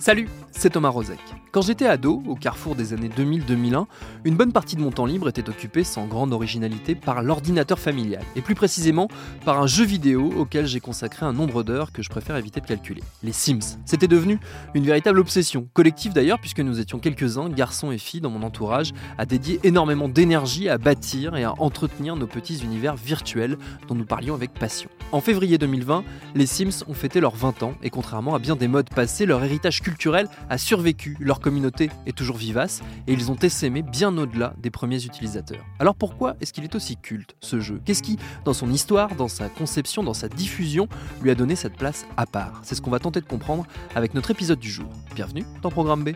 Salut, c'est Thomas Rozek. Quand j'étais ado, au carrefour des années 2000-2001, une bonne partie de mon temps libre était occupée sans grande originalité par l'ordinateur familial, et plus précisément par un jeu vidéo auquel j'ai consacré un nombre d'heures que je préfère éviter de calculer, les Sims. C'était devenu une véritable obsession, collective d'ailleurs, puisque nous étions quelques-uns, garçons et filles dans mon entourage, à dédier énormément d'énergie à bâtir et à entretenir nos petits univers virtuels dont nous parlions avec passion. En février 2020, les Sims ont fêté leurs 20 ans, et contrairement à bien des modes passés, leur héritage culturel a survécu, communauté est toujours vivace et ils ont essaimé bien au-delà des premiers utilisateurs. Alors pourquoi est-ce qu'il est aussi culte ce jeu? Qu'est-ce qui, dans son histoire, dans sa conception, dans sa diffusion, lui a donné cette place à part? C'est ce qu'on va tenter de comprendre avec notre épisode du jour. Bienvenue dans Programme B.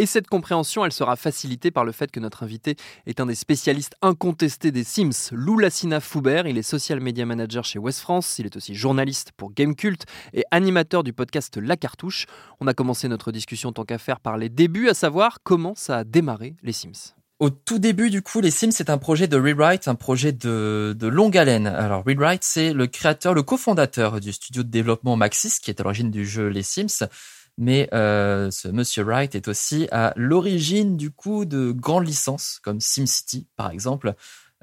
Et cette compréhension, elle sera facilitée par le fait que notre invité est un des spécialistes incontestés des Sims, Lou Lassina Foubert. Il est social media manager chez West France. Il est aussi journaliste pour Gamecult et animateur du podcast La Cartouche. On a commencé notre discussion tant qu'à faire par les débuts, à savoir comment ça a démarré les Sims. Au tout début, du coup, les Sims, c'est un projet de Rewrite, un projet de, de longue haleine. Alors, Rewrite, c'est le créateur, le cofondateur du studio de développement Maxis, qui est à l'origine du jeu Les Sims mais euh, ce Monsieur Wright est aussi à l'origine du coup de grandes licences comme SimCity par exemple.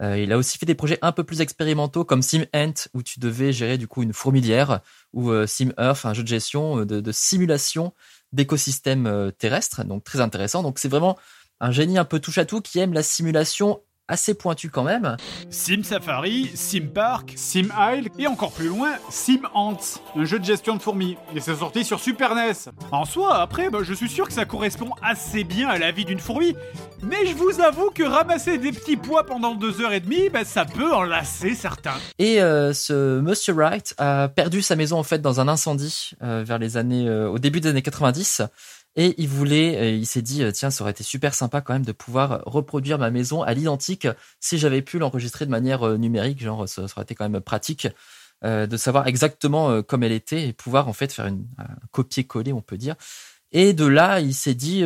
Euh, il a aussi fait des projets un peu plus expérimentaux comme SimAnt où tu devais gérer du coup une fourmilière ou euh, SimEarth, un jeu de gestion de, de simulation d'écosystèmes terrestres, donc très intéressant. Donc c'est vraiment un génie un peu touche à tout qui aime la simulation assez pointu quand même. Sim Safari, Sim Park, Sim Isle et encore plus loin, Sim Ants, un jeu de gestion de fourmis. Et c'est sorti sur Super NES. En soi, après, bah, je suis sûr que ça correspond assez bien à la vie d'une fourmi, mais je vous avoue que ramasser des petits pois pendant deux heures et demie, bah, ça peut en lasser certains. Et euh, ce Monsieur Wright a perdu sa maison en fait dans un incendie euh, vers les années, euh, au début des années 90. Et il voulait, euh, il s'est dit, euh, tiens, ça aurait été super sympa quand même de pouvoir reproduire ma maison à l'identique si j'avais pu l'enregistrer de manière euh, numérique. Genre, ça, aurait été quand même pratique de savoir exactement comme elle était et pouvoir en fait faire une, un copier-coller, on peut dire. Et de là, il s'est dit,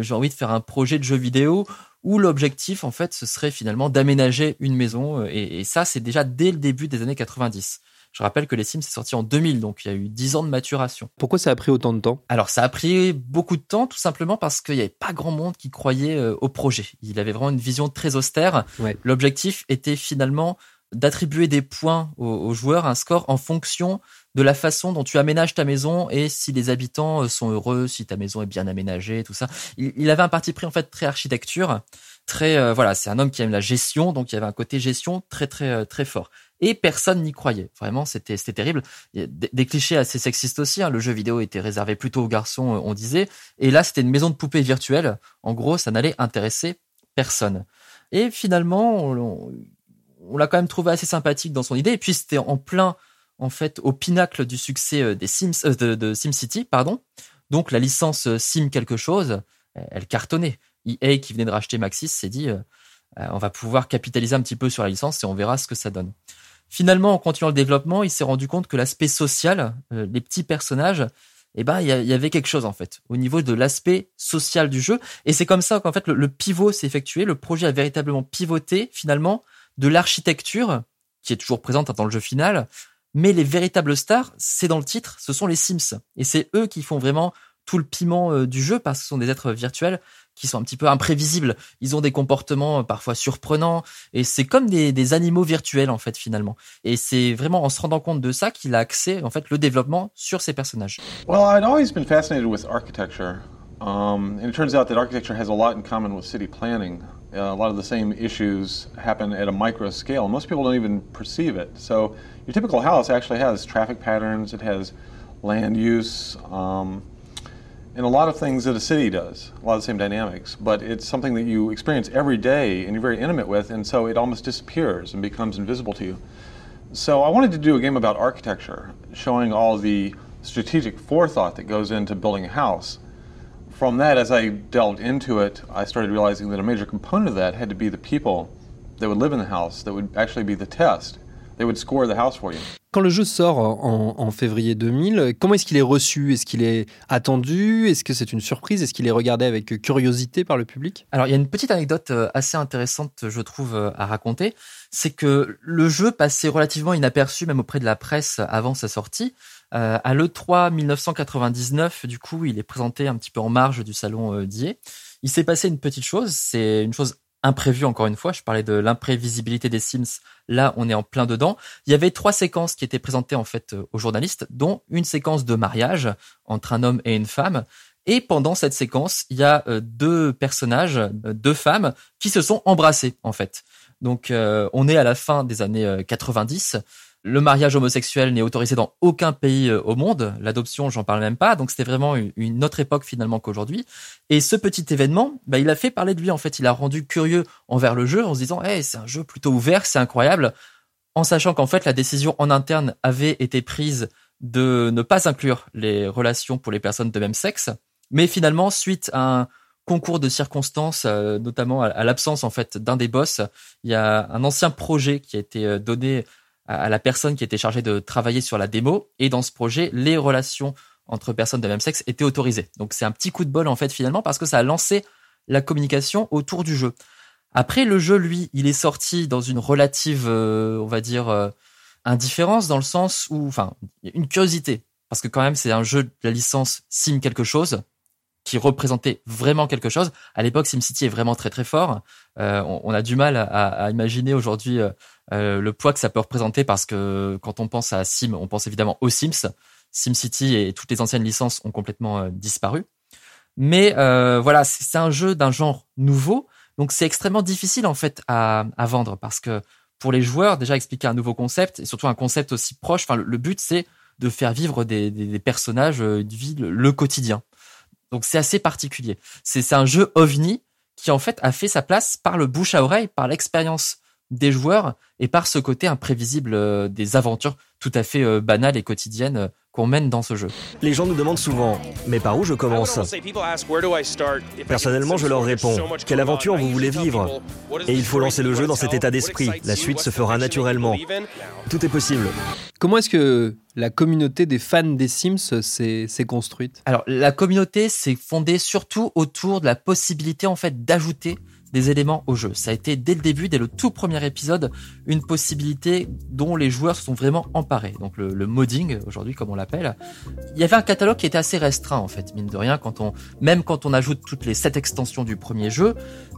j'ai envie de faire un projet de jeu vidéo où l'objectif, en fait, ce serait finalement d'aménager une maison. Et, et ça, c'est déjà dès le début des années 90. Je rappelle que les Sims c'est sorti en 2000, donc il y a eu 10 ans de maturation. Pourquoi ça a pris autant de temps? Alors ça a pris beaucoup de temps, tout simplement parce qu'il n'y avait pas grand monde qui croyait euh, au projet. Il avait vraiment une vision très austère. L'objectif était finalement d'attribuer des points aux, joueurs, un score en fonction de la façon dont tu aménages ta maison et si les habitants euh, sont heureux, si ta maison est bien aménagée, tout ça. Il, avait un parti pris en fait très architecture, très euh, voilà, c'est un homme qui aime la gestion, donc il y avait un côté gestion très très très fort et personne n'y croyait. Vraiment, c'était c'était terrible. des, clichés assez sexistes aussi. Hein. Le jeu vidéo était réservé plutôt aux garçons, euh, on disait. Et là, c'était une maison de poupées virtuelle. En gros, ça n'allait intéresser personne. Et finalement, on, l'a quand même trouvé assez sympathique dans son idée. Et puis, c'était en plein, en fait, au pinacle du succès euh, des Sims, euh, de, de SimCity, pardon. Donc, la licence Sim quelque chose, elle cartonnait. EA, qui venait de racheter Maxis, s'est dit, on va pouvoir capitaliser un petit peu sur la licence et on verra ce que ça donne. Finalement, en continuant le développement, il s'est rendu compte que l'aspect social, euh, les petits personnages, eh ben, il y, avait quelque chose en fait au niveau de l'aspect social du jeu. Et c'est comme ça qu'en fait le, pivot s'est effectué. Le projet a véritablement pivoté finalement de l'architecture qui est toujours présente dans le jeu final, mais les véritables stars, c'est dans le titre, ce sont les Sims. Et c'est eux qui font vraiment tout le piment euh, du jeu parce que ce sont des êtres virtuels qui sont un petit peu imprévisibles. Ils ont des comportements euh, parfois surprenants et c'est comme des, animaux virtuels en fait finalement. Et c'est vraiment en se rendant compte de ça qu'il a accès en fait le développement sur ces personnages. Well, I'd always been fascinated with architecture. Um, and it turns out that architecture has a lot in common with city planning. Uh, a lot of the same issues happen at a micro scale. Most people don't even perceive it. So your typical house actually has traffic patterns. It has land use. Um, in a lot of things that a city does, a lot of the same dynamics, but it's something that you experience every day and you're very intimate with, and so it almost disappears and becomes invisible to you. So I wanted to do a game about architecture, showing all the strategic forethought that goes into building a house. From that, as I delved into it, I started realizing that a major component of that had to be the people that would live in the house, that would actually be the test. They would score the house for you. Quand le jeu sort en, en février 2000, comment est-ce qu'il est reçu? Est-ce qu'il est attendu? Est-ce que c'est une surprise? Est-ce qu'il est regardé avec curiosité par le public? Alors, il y a une petite anecdote euh, assez intéressante, je trouve, euh, à raconter. C'est que le jeu passait relativement inaperçu, même auprès de la presse, avant sa sortie. Euh, à l'E3 1999, du coup, il est présenté un petit peu en marge du salon euh, d'IE. Il s'est passé une petite chose, c'est une chose imprévue encore une fois. Je parlais de l'imprévisibilité des Sims. Là, on est en plein dedans. Il y avait trois séquences qui étaient présentées en fait euh, aux journalistes, dont une séquence de mariage entre un homme et une femme. Et pendant cette séquence, il y a euh, deux personnages, deux femmes, qui se sont embrassées en fait. Donc, on est à la fin des années 90 le mariage homosexuel n'est autorisé dans aucun pays euh, au monde. L'adoption, j'en parle même pas. Donc c'était vraiment une autre époque finalement qu'aujourd'hui. Et ce petit événement, bah, il a fait parler de lui en fait. Il a rendu curieux envers le jeu en se disant, hey, c'est un jeu plutôt ouvert, c'est incroyable, en sachant qu'en fait la décision en interne avait été prise de ne pas inclure les relations pour les personnes de même sexe. Mais finalement, suite à un concours de circonstances, euh, notamment à, l'absence en fait d'un des boss, il y a un ancien projet qui a été euh, donné à la personne qui était chargée de travailler sur la démo. Et dans ce projet, les relations entre personnes de même sexe étaient autorisées. Donc c'est un petit coup de bol en fait finalement parce que ça a lancé la communication autour du jeu. Après le jeu, lui, il est sorti dans une relative, euh, on va dire, euh, indifférence dans le sens où, enfin, une curiosité parce que quand même c'est un jeu de la licence Sim quelque chose qui représentait vraiment quelque chose. À l'époque, SimCity est vraiment très très fort. Euh, on, a du mal à, à imaginer aujourd'hui euh, euh, le poids que ça peut représenter parce que quand on pense à Sim, on pense évidemment aux Sims. SimCity et toutes les anciennes licences ont complètement euh, disparu. Mais euh, voilà, c'est un jeu d'un genre nouveau, donc c'est extrêmement difficile en fait à, à, vendre parce que pour les joueurs, déjà expliquer un nouveau concept et surtout un concept aussi proche. Enfin, le, but c'est de faire vivre des, des, personnages, de vie, le, quotidien. Donc c'est assez particulier. C'est un jeu ovni qui en fait a fait sa place par le bouche à oreille, par l'expérience des joueurs et par ce côté imprévisible euh, des aventures tout à fait euh, banales et quotidiennes euh, qu'on mène dans ce jeu. Les gens nous demandent souvent, mais par où je commence? Personnellement, je leur réponds, quelle aventure vous voulez vivre? Et il faut lancer le jeu dans cet état d'esprit. La suite se fera naturellement. Tout est possible. Comment est-ce que la communauté des fans des Sims s'est construite? Alors, la communauté s'est fondée surtout autour de la possibilité en fait d'ajouter des éléments au jeu. Ça a été dès le début, dès le tout premier épisode, une possibilité dont les joueurs se sont vraiment emparés. Donc le, modding, aujourd'hui comme on l'appelle. Il y avait un catalogue qui était assez restreint en fait, mine de rien, quand on, même quand on ajoute toutes les sept extensions du premier jeu,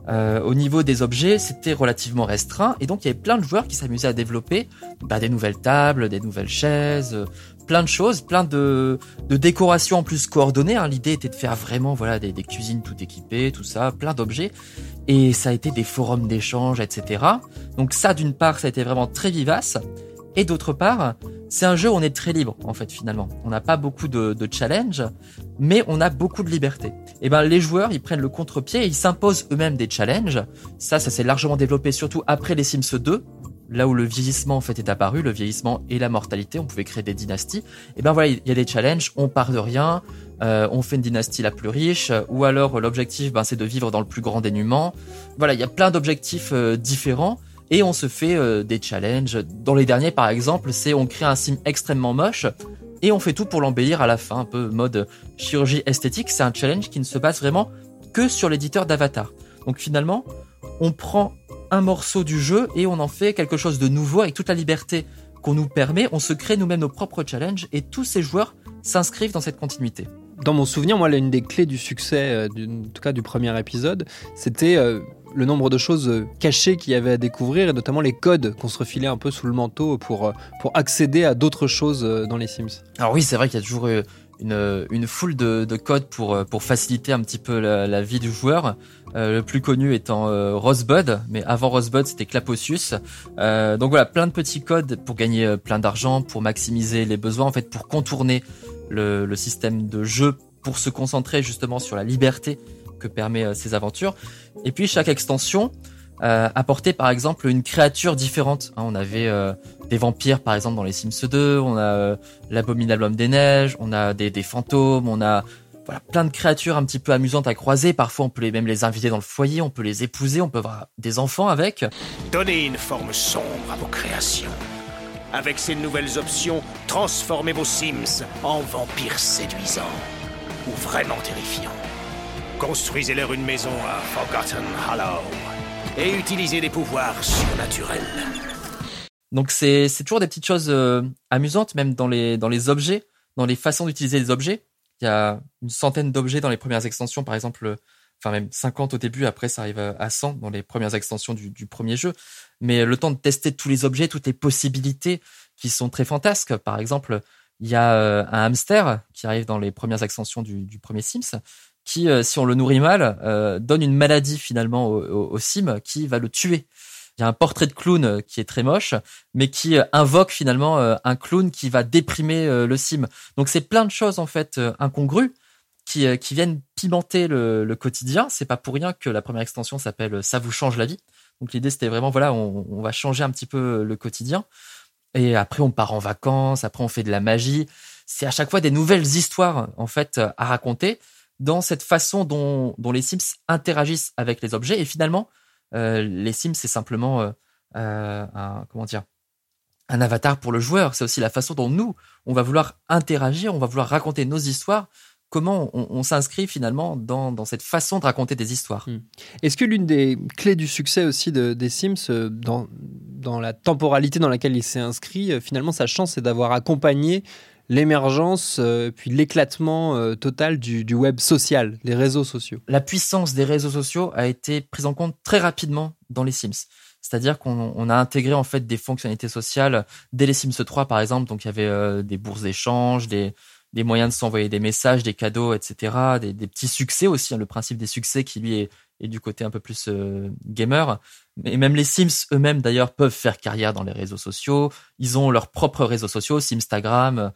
euh, au niveau des objets, c'était relativement restreint. Et donc il y avait plein de joueurs qui s'amusaient à développer bah, des nouvelles tables, des nouvelles chaises, plein de choses, plein de, décorations en plus coordonnées. Hein. L'idée était de faire vraiment voilà des, cuisines tout équipées, tout ça, plein d'objets. Et ça a été des forums d'échange, etc. Donc ça, d'une part, ça a été vraiment très vivace. Et d'autre part, c'est un jeu où on est très libre, en fait, finalement. On n'a pas beaucoup de, de challenge, mais on a beaucoup de liberté. Et ben, les joueurs, ils prennent le contre-pied ils s'imposent eux-mêmes des challenges. Ça, ça s'est largement développé, surtout après les Sims 2, là où le vieillissement en fait est apparu, le vieillissement et la mortalité, on pouvait créer des dynasties. Et ben voilà, il y a des challenges, on part de rien, euh, on fait une dynastie la plus riche, ou alors l'objectif ben, c'est de vivre dans le plus grand dénuement. Voilà, il y a plein d'objectifs euh, différents et on se fait euh, des challenges. Dans les derniers par exemple, c'est on crée un sim extrêmement moche et on fait tout pour l'embellir à la fin, un peu mode chirurgie esthétique. C'est un challenge qui ne se base vraiment que sur l'éditeur d'avatar. Donc finalement, on prend un morceau du jeu et on en fait quelque chose de nouveau avec toute la liberté qu'on nous permet. On se crée nous-mêmes nos propres challenges et tous ces joueurs s'inscrivent dans cette continuité. Dans mon souvenir, moi, l'une des clés du succès, euh, en tout cas du premier épisode, c'était euh, le nombre de choses euh, cachées qu'il y avait à découvrir et notamment les codes qu'on se refilait un peu sous le manteau pour, pour accéder à d'autres choses dans les Sims. Alors oui, c'est vrai qu'il y a toujours une, une foule de, de, codes pour, pour faciliter un petit peu la, vie du joueur. Euh, le plus connu étant euh, Rosebud, mais avant Rosebud c'était Claposius. Euh, donc voilà, plein de petits codes pour gagner euh, plein d'argent, pour maximiser les besoins, en fait pour contourner le, le système de jeu pour se concentrer justement sur la liberté que permet ces aventures. Et puis chaque extension euh, apportait par exemple une créature différente. Hein, on avait des vampires par exemple dans les Sims 2, on a l'abominable homme des neiges, on a des, fantômes, on a plein de créatures un petit peu amusantes à croiser. Parfois, on peut même les inviter dans le foyer, on peut les épouser, on peut avoir des enfants avec. Donnez une forme sombre à vos créations. Avec ces nouvelles options, transformez vos Sims en vampires séduisants ou vraiment terrifiants. Construisez-leur une maison à Forgotten Hollow et utilisez des pouvoirs surnaturels. Donc c'est toujours des petites choses euh, amusantes, même dans les, dans les objets, dans les façons d'utiliser les objets. Il y a une centaine d'objets dans les premières extensions, par exemple, enfin même 50 au début, après ça arrive à 100 dans les premières extensions du, premier jeu. Mais le temps de tester tous les objets, toutes les possibilités qui sont très fantasques. Par exemple, il y a euh, un hamster qui arrive dans les premières extensions du premier Sims, qui, euh, si on le nourrit mal, euh, donne une maladie finalement au, au, au Sim qui va le tuer il y a un portrait de clown euh, qui est très moche, mais qui invoque finalement un clown qui va déprimer le sim. Donc c'est plein de choses en fait incongrues qui, qui viennent pimenter le, le quotidien. C'est pas pour rien que la première extension s'appelle Ça vous change la vie. Donc l'idée c'était vraiment voilà, on, on, va changer un petit peu le quotidien. Et après on part en vacances, après on fait de la magie. C'est à chaque fois des nouvelles histoires en fait à raconter dans cette façon dont, les Sims interagissent avec les objets. Et finalement, euh, les Sims, c'est simplement euh, euh, un, comment dire, un avatar pour le joueur. C'est aussi la façon dont nous, on va vouloir interagir, on va vouloir raconter nos histoires comment on, s'inscrit finalement dans, cette façon de raconter des histoires. Hmm. Est-ce que l'une des clés du succès aussi des Sims, dans, dans la temporalité dans laquelle il s'est inscrit, finalement sa chance c'est d'avoir accompagné l'émergence euh, puis l'éclatement euh, total du, web social, les réseaux sociaux. La puissance des réseaux sociaux a été prise en compte très rapidement dans les Sims. C'est-à-dire qu'on a intégré en fait des fonctionnalités sociales dès les Sims 3 par exemple. Donc il y avait euh, des bourses d'échange, des, des moyens de s'envoyer des messages, des cadeaux, etc. Des, des petits succès aussi. Hein, le principe des succès qui lui est, est du côté un peu plus gamer. Et même les Sims eux-mêmes d'ailleurs peuvent faire carrière dans les réseaux sociaux. Ils ont leurs propres réseaux sociaux, Simstagram,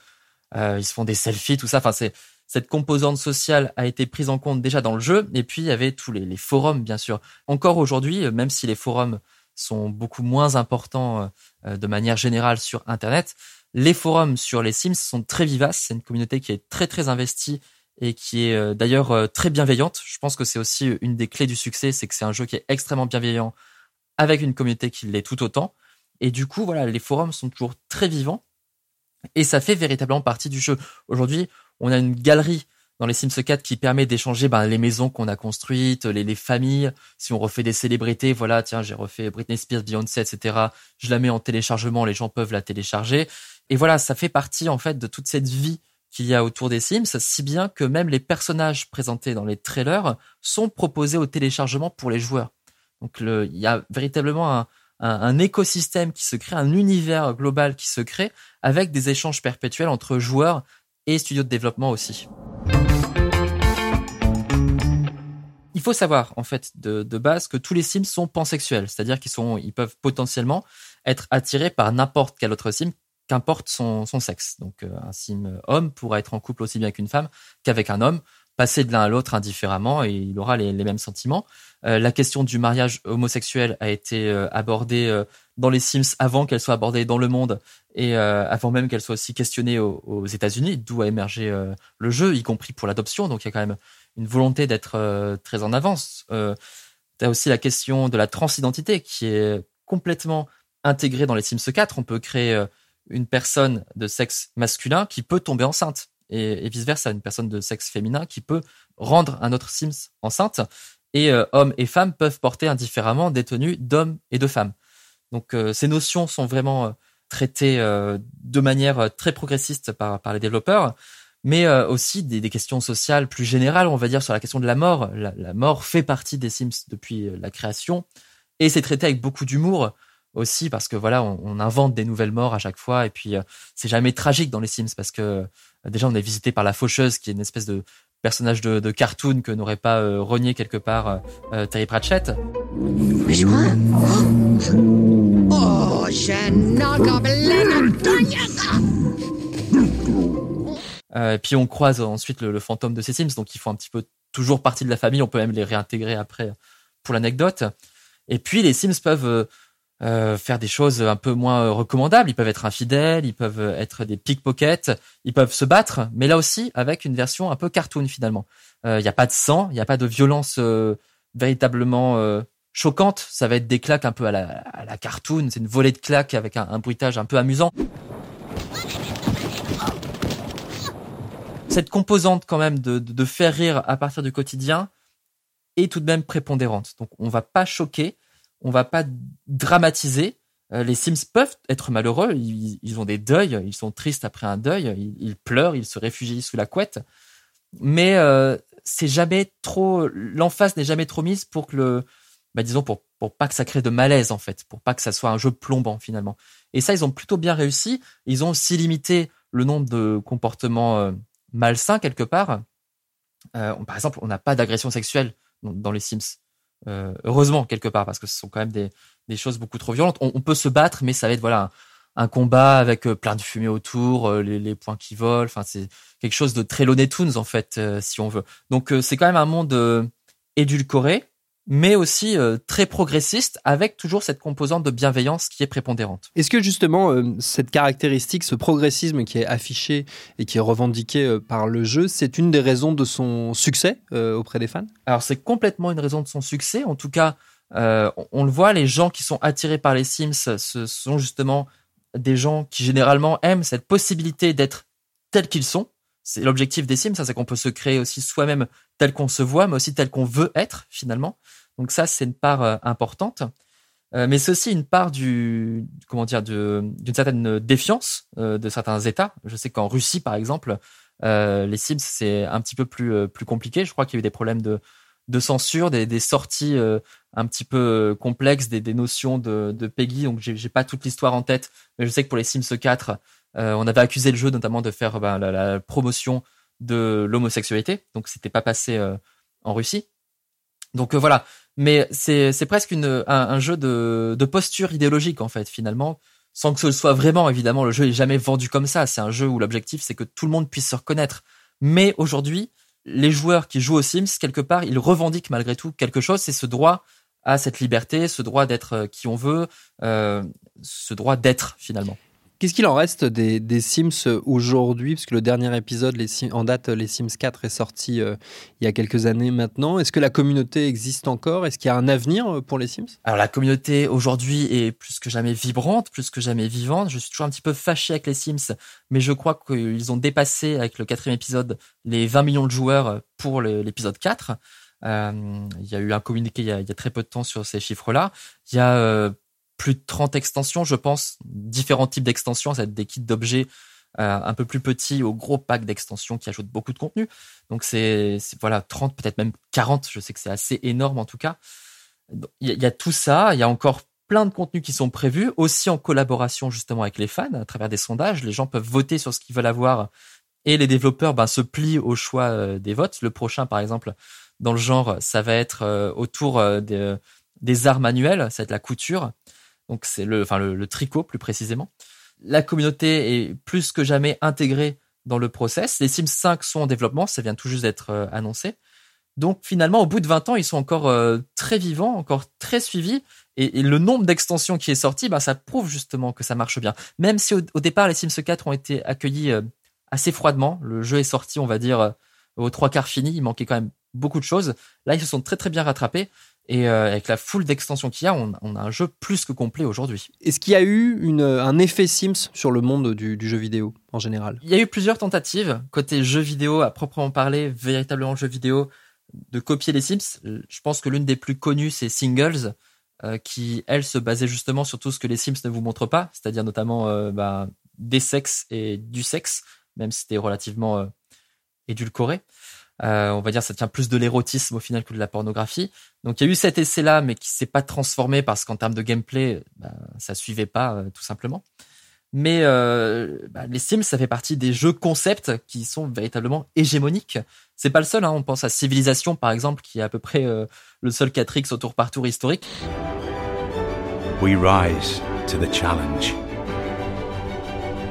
euh, ils se font des selfies, tout ça. Enfin, c'est cette composante sociale a été prise en compte déjà dans le jeu. Et puis il y avait tous les, les forums, bien sûr. Encore aujourd'hui, même si les forums sont beaucoup moins importants euh, de manière générale sur Internet, les forums sur les Sims sont très vivaces. C'est une communauté qui est très très investie et qui est euh, d'ailleurs très bienveillante. Je pense que c'est aussi une des clés du succès, c'est que c'est un jeu qui est extrêmement bienveillant avec une communauté qui l'est tout autant. Et du coup, voilà, les forums sont toujours très vivants. Et ça fait véritablement partie du jeu. Aujourd'hui, on a une galerie dans les Sims 4 qui permet d'échanger ben, les maisons qu'on a construites, les, les, familles. Si on refait des célébrités, voilà, tiens, j'ai refait Britney Spears, Beyoncé, etc. Je la mets en téléchargement, les gens peuvent la télécharger. Et voilà, ça fait partie en fait de toute cette vie qu'il y a autour des Sims, si bien que même les personnages présentés dans les trailers sont proposés au téléchargement pour les joueurs. Donc il y a véritablement un, un, écosystème qui se crée, un univers global qui se crée avec des échanges perpétuels entre joueurs et studios de développement aussi. Il faut savoir, en fait, de, base, que tous les sims sont pansexuels, c'est-à-dire qu'ils peuvent potentiellement être attirés par n'importe quel autre sim, qu'importe son, sexe. Donc, euh, un sim homme pourra être en couple aussi bien qu'une femme qu'avec un homme, passer de l'un à l'autre indifféremment et il aura les mêmes sentiments. Euh, la question du mariage homosexuel a été euh, abordée euh, dans les Sims avant qu'elle soit abordée dans le monde et avant même qu'elle soit aussi questionnée aux, États-Unis, d'où a émergé le jeu, y compris pour l'adoption. Donc il y a quand même une volonté d'être très en avance. Euh, tu as aussi la question de la transidentité qui est complètement intégrée dans les Sims 4. On peut créer une personne de sexe masculin qui peut tomber enceinte et, vice-versa, une personne de sexe féminin qui peut rendre un autre Sims enceinte et euh, hommes et femmes peuvent porter indifféremment des tenues d'hommes et de femmes. Donc euh, ces notions sont vraiment euh, traitées de manière très progressiste par, les développeurs, mais aussi des, questions sociales plus générales, on va dire, sur la question de la mort. La, mort fait partie des Sims depuis la création, et c'est traité avec beaucoup d'humour aussi parce que voilà, on, invente des nouvelles morts à chaque fois, et puis c'est jamais tragique dans les Sims parce que déjà on est visité par la faucheuse qui est une espèce de personnage de, de cartoon que n'aurait pas euh, renié quelque part euh, euh Terry Pratchett. Euh, puis on croise ensuite le, fantôme de ces Sims, donc ils font un petit peu toujours partie de la famille. On peut même les réintégrer après pour l'anecdote. Et puis les Sims peuvent euh, faire des choses un peu moins recommandables. Ils peuvent être infidèles, ils peuvent être des pickpockets, ils peuvent se battre, mais là aussi avec une version un peu cartoon finalement. Il n'y a pas de sang, il n'y a pas de violence véritablement choquante. Ça va être des claques un peu à la, à la cartoon. C'est une volée de claques avec un, un bruitage un peu amusant. Cette composante quand même de, de, faire rire à partir du quotidien est tout de même prépondérante. Donc on va pas choquer, on va pas dramatiser. Euh, les Sims peuvent être malheureux, ils, ont des deuils, ils sont tristes après un deuil, ils, pleurent, ils se réfugient sous la couette. Mais euh, c'est jamais trop, l'emphase n'est jamais trop mise pour que le, bah, disons pour pour pas que ça crée de malaise en fait, pour pas que ça soit un jeu plombant finalement. Et ça, ils ont plutôt bien réussi. Ils ont aussi limité le nombre de comportements euh, malsains quelque part. Par exemple, on n'a pas d'agression sexuelle dans, les Sims. Euh, heureusement quelque part parce que ce sont quand même des, des choses beaucoup trop violentes. On, peut se battre, mais ça va être voilà un, combat avec euh, plein de fumée autour, euh, les, les, points qui volent. Enfin, c'est quelque chose de très Looney Tunes en fait, si on veut. Donc c'est quand même un monde édulcoré mais aussi euh, très progressiste, avec toujours cette composante de bienveillance qui est prépondérante. Est-ce que justement euh, cette caractéristique, ce progressisme qui est affiché et qui est revendiqué euh, par le jeu, c'est une des raisons de son succès auprès des fans? Alors c'est complètement une raison de son succès. En tout cas, on le voit, les gens qui sont attirés par les Sims, ce sont justement des gens qui généralement aiment cette possibilité d'être tels qu'ils sont. C'est l'objectif des Sims, ça c'est qu'on peut se créer aussi soi-même tel qu'on se voit, mais aussi tel qu'on veut être finalement. Donc ça, c'est une part euh, importante. Euh, mais c'est aussi une part du comment dire d'une certaine défiance euh, de certains États. Je sais qu'en Russie, par exemple, les Sims c'est un petit peu plus plus compliqué. Je crois qu'il y a eu des problèmes de de censure, des, des sorties un petit peu complexes, des, des notions de, de Peggy. Donc j'ai pas toute l'histoire en tête, mais je sais que pour les Sims 4, on avait accusé le jeu notamment de faire ben, la, la, promotion de l'homosexualité. Donc c'était pas passé en Russie. Donc voilà, mais c'est c'est presque une un, jeu de de posture idéologique en fait finalement. Sans que ce soit vraiment évidemment le jeu est jamais vendu comme ça. C'est un jeu où l'objectif c'est que tout le monde puisse se reconnaître. Mais aujourd'hui les joueurs qui jouent aux Sims quelque part ils revendiquent malgré tout quelque chose. C'est ce droit à cette liberté ce droit d'être euh, qui on veut euh, ce droit d'être finalement Qu'est-ce qu'il en reste des, Sims aujourd'hui? Parce que le dernier épisode en date, les Sims 4, est sorti euh, il y a quelques années maintenant. Est-ce que la communauté existe encore? Est-ce qu'il y a un avenir euh, pour les Sims? Alors la communauté aujourd'hui est plus que jamais vibrante, plus que jamais vivante. Je suis toujours un petit peu fâché avec les Sims, mais je crois qu'ils ont dépassé avec le quatrième épisode les 20 millions de joueurs pour l'épisode 4. Euh, il y a eu un communiqué il y a, très peu de temps sur ces chiffres-là. Il y a euh, plus de 30 extensions, je pense, différents types d'extensions, ça va être des kits d'objets euh, un peu plus petits au gros pack d'extensions qui ajoutent beaucoup de contenu. Donc c'est voilà 30, peut-être même 40, je sais que c'est assez énorme en tout cas. Il y, a tout ça, il y a encore plein de contenus qui sont prévus, aussi en collaboration justement avec les fans, à travers des sondages. Les gens peuvent voter sur ce qu'ils veulent avoir et les développeurs ben, se plient au choix euh, des votes. Le prochain, par exemple, dans le genre, ça va être euh, autour des, des arts manuels, ça va être la couture. Donc c'est le, tricot plus précisément. La communauté est plus que jamais intégrée dans le process. Les Sims 5 sont en développement, ça vient tout juste d'être euh, annoncé. Donc finalement, au bout de 20 ans, ils sont encore euh, très vivants, encore très suivis. Et, le nombre d'extensions qui est sorti, bah, ça prouve justement que ça marche bien. Même si au, départ, les Sims 4 ont été accueillis euh, assez froidement, le jeu est sorti, on va dire, aux trois quarts fini, il manquait quand même beaucoup de choses. Là, ils se sont très très bien rattrapés. Et euh, avec la foule d'extensions qu'il y a, on, a un jeu plus que complet aujourd'hui. Est-ce qu'il y a eu une, un effet Sims sur le monde du, jeu vidéo en général? Il y a eu plusieurs tentatives côté jeu vidéo à proprement parler, véritablement jeu vidéo, de copier les Sims. Je pense que l'une des plus connues, c'est Singles, euh, qui elle se basait justement sur tout ce que les Sims ne vous montrent pas, c'est-à-dire notamment euh, bah, des sexes et du sexe, même si c'était relativement édulcoré. Euh, on va dire ça tient plus de l'érotisme au final que de la pornographie. Donc il y a eu cet essai-là, mais qui s'est pas transformé parce qu'en termes de gameplay, bah, ça suivait pas euh, tout simplement. Mais euh, bah, les Sims, ça fait partie des jeux concepts qui sont véritablement hégémoniques. C'est pas le seul. Hein. On pense à Civilisation par exemple, qui est à peu près le seul 4X au tour par tour historique. We rise to the challenge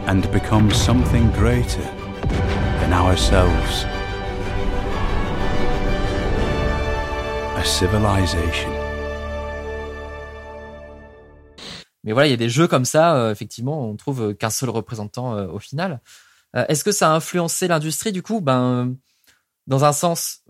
and become something greater and ourselves. Civilization. Mais voilà, il y a des jeux comme ça, euh, effectivement, on trouve euh, qu'un seul représentant euh, au final. Est-ce que ça a influencé l'industrie du coup? Ben, dans un sens,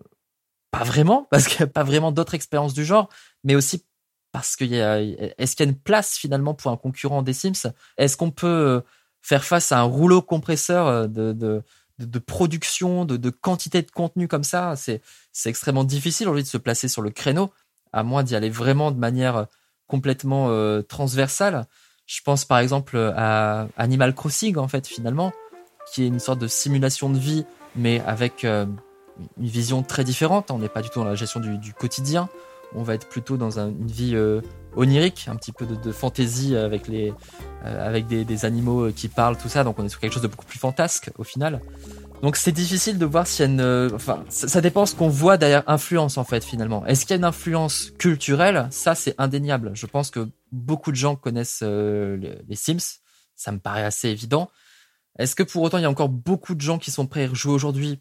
pas vraiment, parce qu'il n'y a pas vraiment d'autres expériences du genre, mais aussi parce qu'il y a, est-ce qu'il y a une place finalement pour un concurrent des Sims? Est-ce qu'on peut faire face à un rouleau compresseur de, de, production, de, de, quantité de contenu comme ça C'est, extrêmement difficile aujourd'hui de se placer sur le créneau, à moins d'y aller vraiment de manière complètement euh, transversale. Je pense par exemple à Animal Crossing en fait finalement, qui est une sorte de simulation de vie, mais avec euh, une vision très différente. On n'est pas du tout dans la gestion du, quotidien. On va être plutôt dans une vie euh, onirique, un petit peu de, de fantaisie avec les, avec des, animaux qui parlent, tout ça. Donc on est sur quelque chose de beaucoup plus fantasque au final. Donc c'est difficile de voir s'il y a une... Enfin, ça, dépend ce qu'on voit derrière influence en fait finalement. Est-ce qu'il y a une influence culturelle? Ça c'est indéniable. Je pense que beaucoup de gens connaissent euh, les Sims. Ça me paraît assez évident. Est-ce que pour autant il y a encore beaucoup de gens qui sont prêts à jouer aujourd'hui?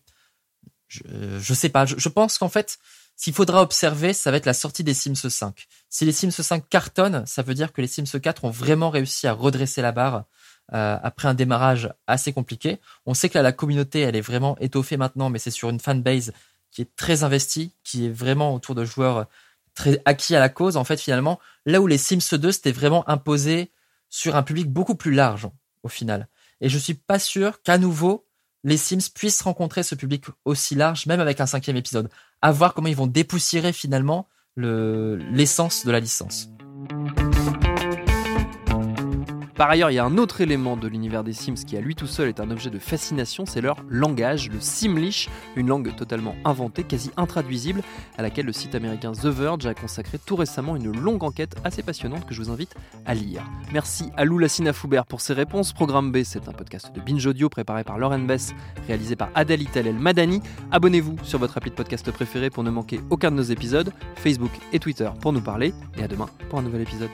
Je, je sais pas. Je, pense qu'en fait, s'il faudra observer, ça va être la sortie des Sims 5. Si les Sims 5 cartonnent, ça veut dire que les Sims 4 ont vraiment réussi à redresser la barre euh, après un démarrage assez compliqué. On sait que là, la communauté, elle est vraiment étoffée maintenant, mais c'est sur une fanbase qui est très investie, qui est vraiment autour de joueurs très acquis à la cause. En fait, finalement, là où les Sims 2 c'était vraiment imposé sur un public beaucoup plus large, au final. Et je suis pas sûr qu'à nouveau, les Sims puissent rencontrer ce public aussi large, même avec un cinquième épisode. À voir comment ils vont dépoussiérer finalement l'essence de la licence. Par ailleurs, il y a un autre élément de l'univers des Sims qui à lui tout seul est un objet de fascination, c'est leur langage, le Simlish, une langue totalement inventée, quasi intraduisible, à laquelle le site américain The Verge a consacré tout récemment une longue enquête assez passionnante que je vous invite à lire. Merci à Lou Lassina Foubert pour ses réponses. Programme B, c'est un podcast de Binge Audio préparé par Lauren Bess, réalisé par Adali El Madani. Abonnez-vous sur votre appli de podcast préféré pour ne manquer aucun de nos épisodes, Facebook et Twitter pour nous parler, et à demain pour un nouvel épisode.